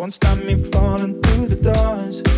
won't stop me falling through the doors.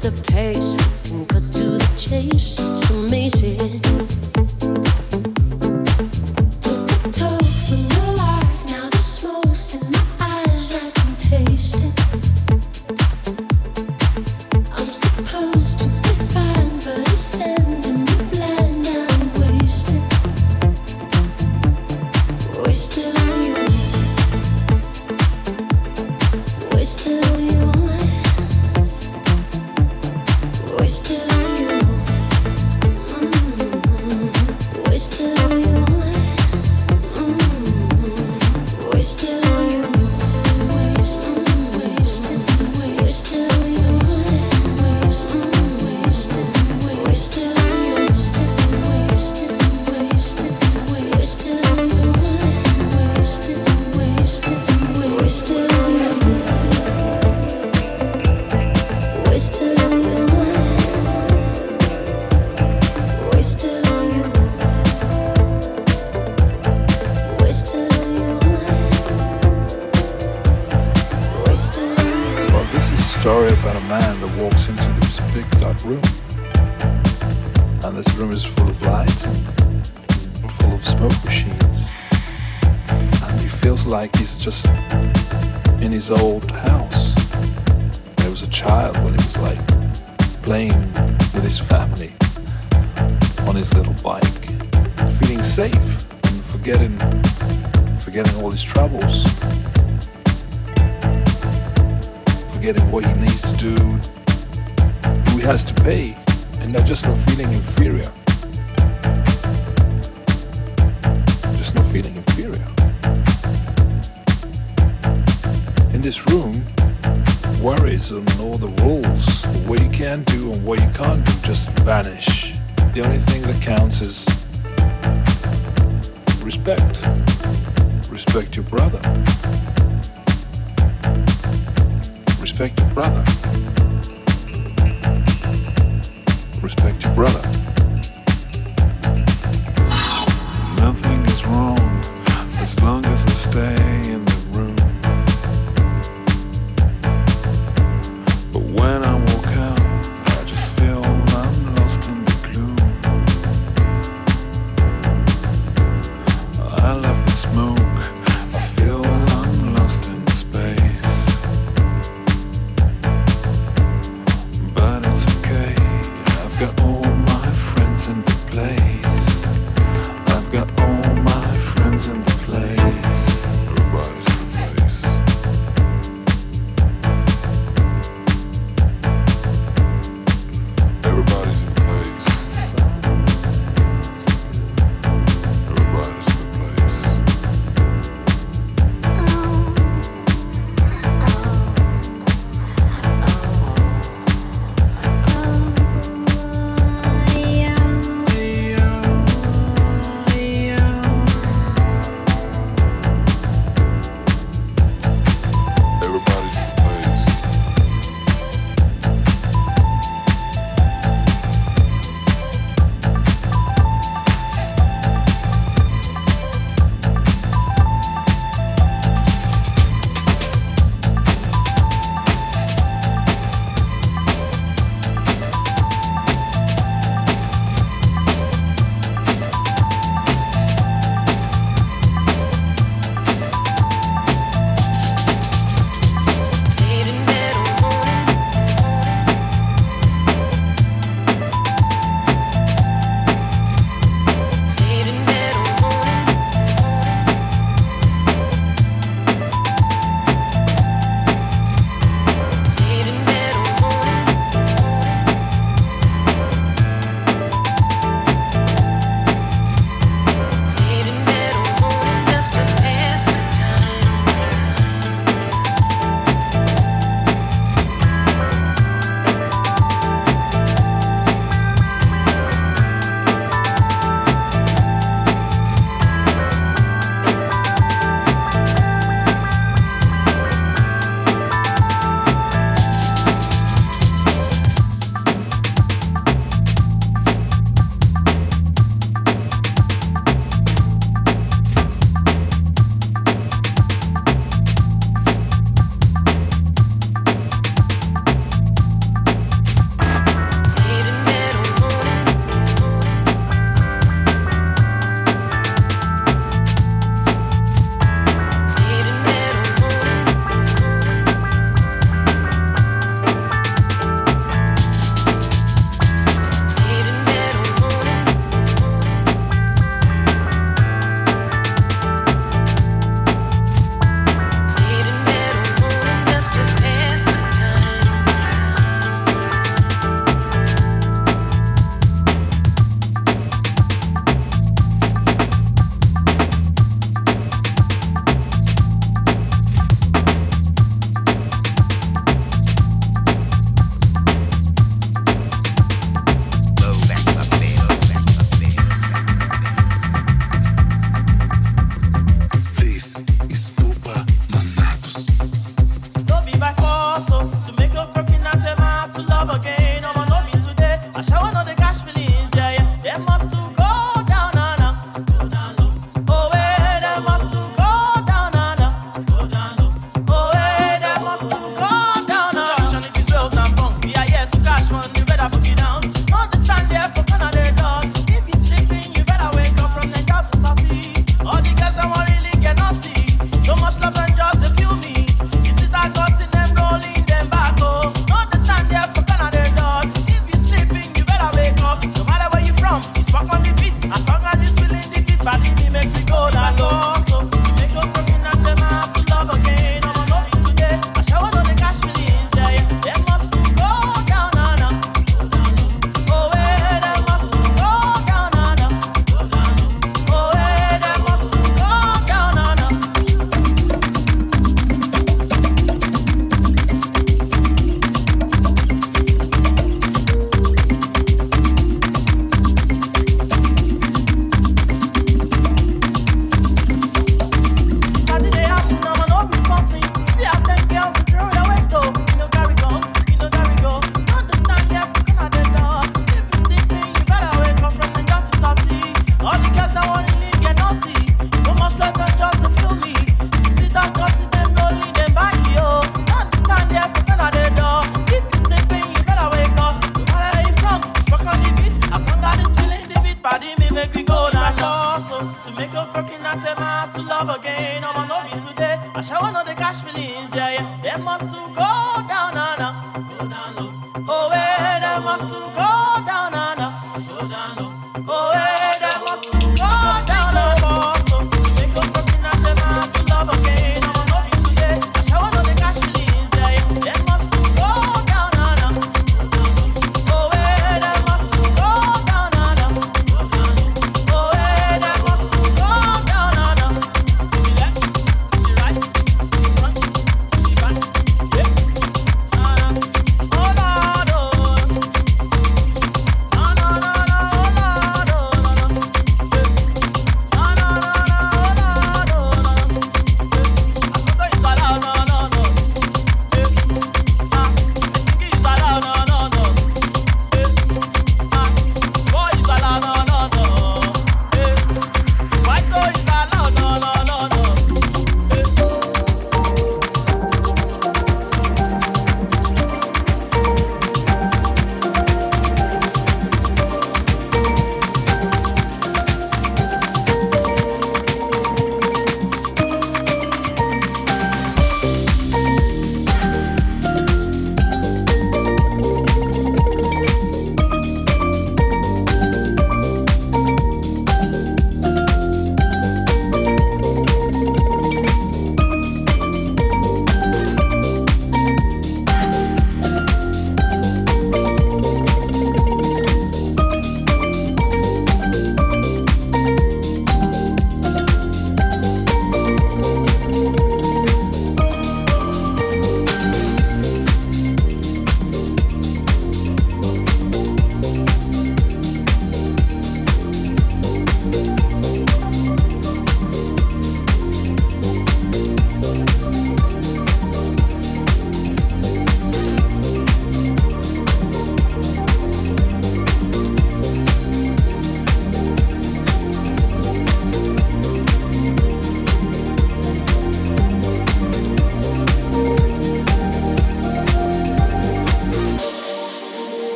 the pace, we can cut to the chase. It's amazing. years old. Worries and all the rules, what you can do and what you can't do just vanish. The only thing that counts is respect. Respect your brother. Respect your brother. Respect your brother. Nothing is wrong as long as I stay in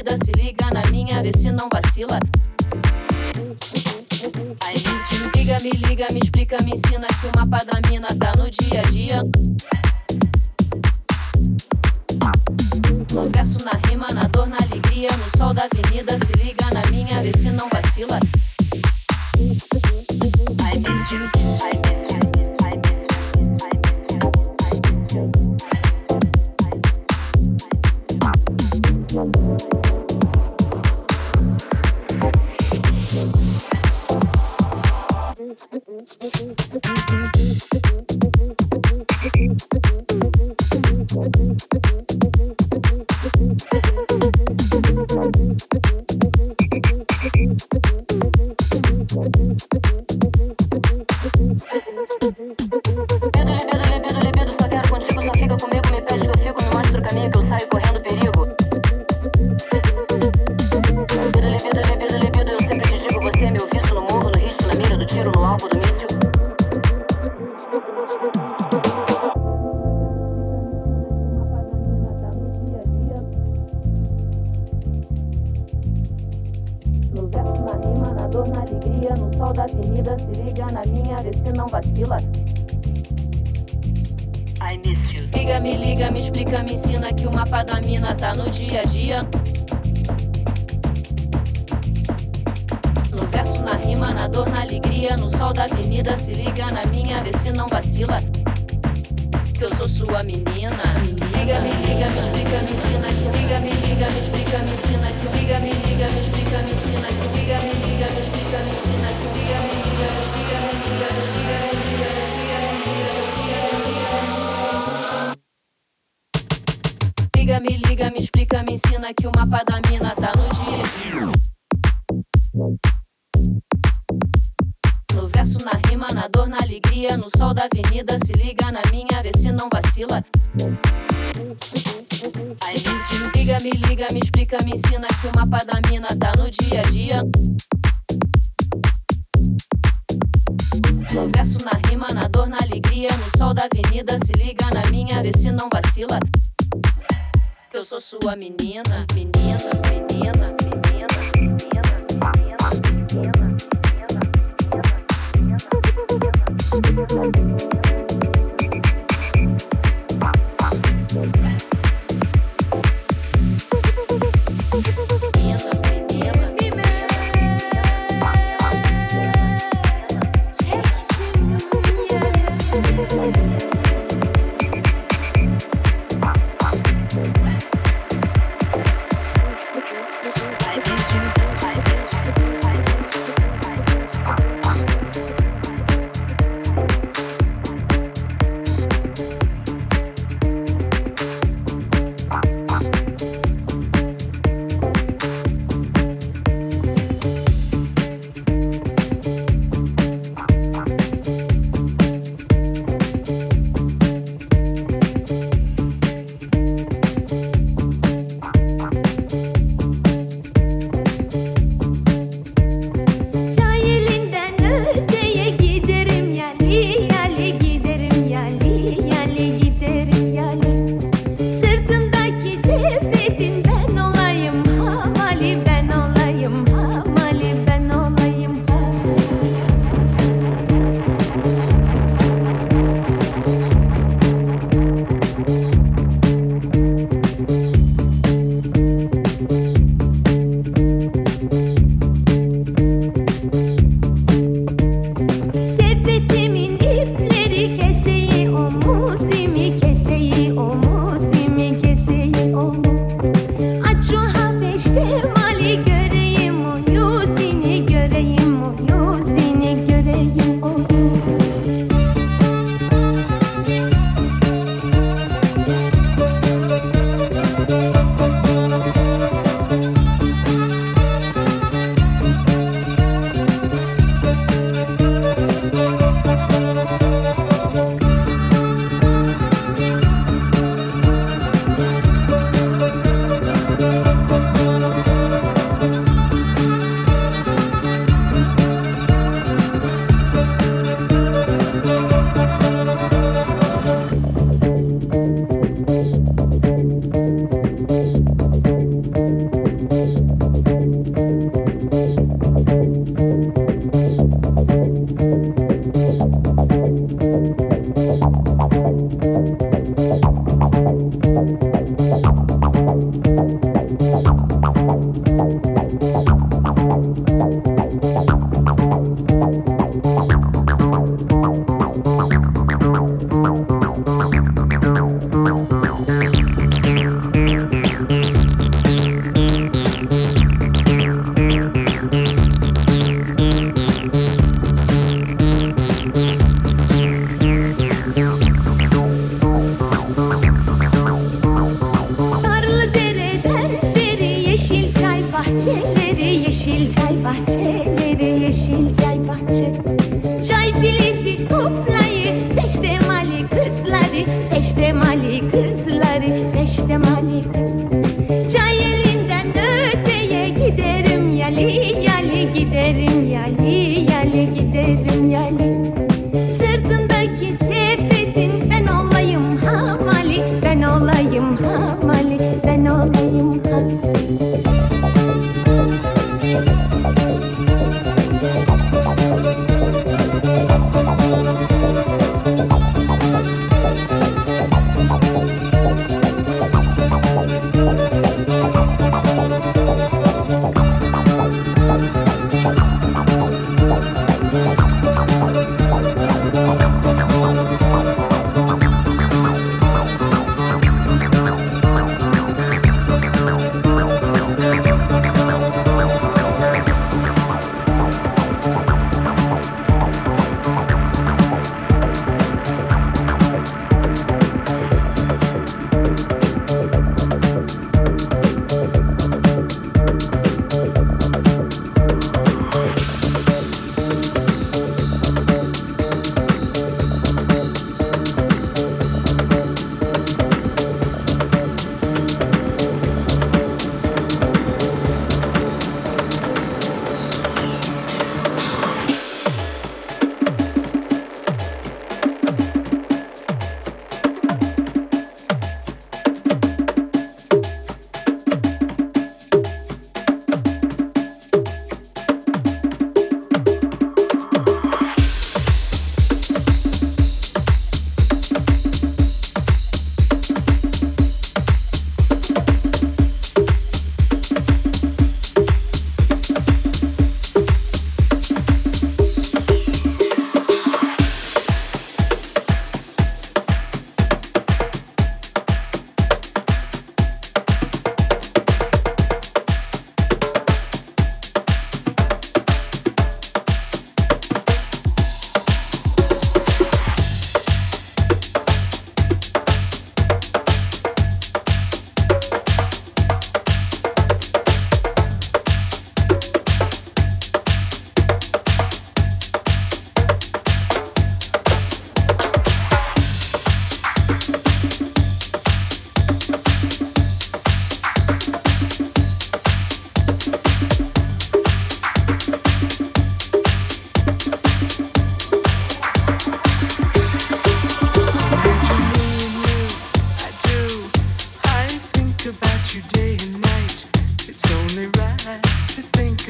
vida, se liga na minha, vê se não vacila. Aí me liga, me liga, me explica, me ensina que o mapa da mina tá no dia a dia. No verso, na rima, na dor, na alegria, no sol da avenida, se liga na minha, vê se não vacila. liga, me liga, me explica, me ensina que o mapa da mina tá no dia a dia. No verso, na rima, na dor, na alegria, no sol da avenida, se liga na minha, vê se não vacila. Aí me liga, me liga, me explica, me ensina que o mapa da mina tá no dia a dia. No verso, na rima, na dor, na alegria, no sol da avenida, se liga na minha, vê se não vacila eu sou sua menina, menina, menina, menina, menina, menina, menina, menina, menina.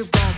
goodbye.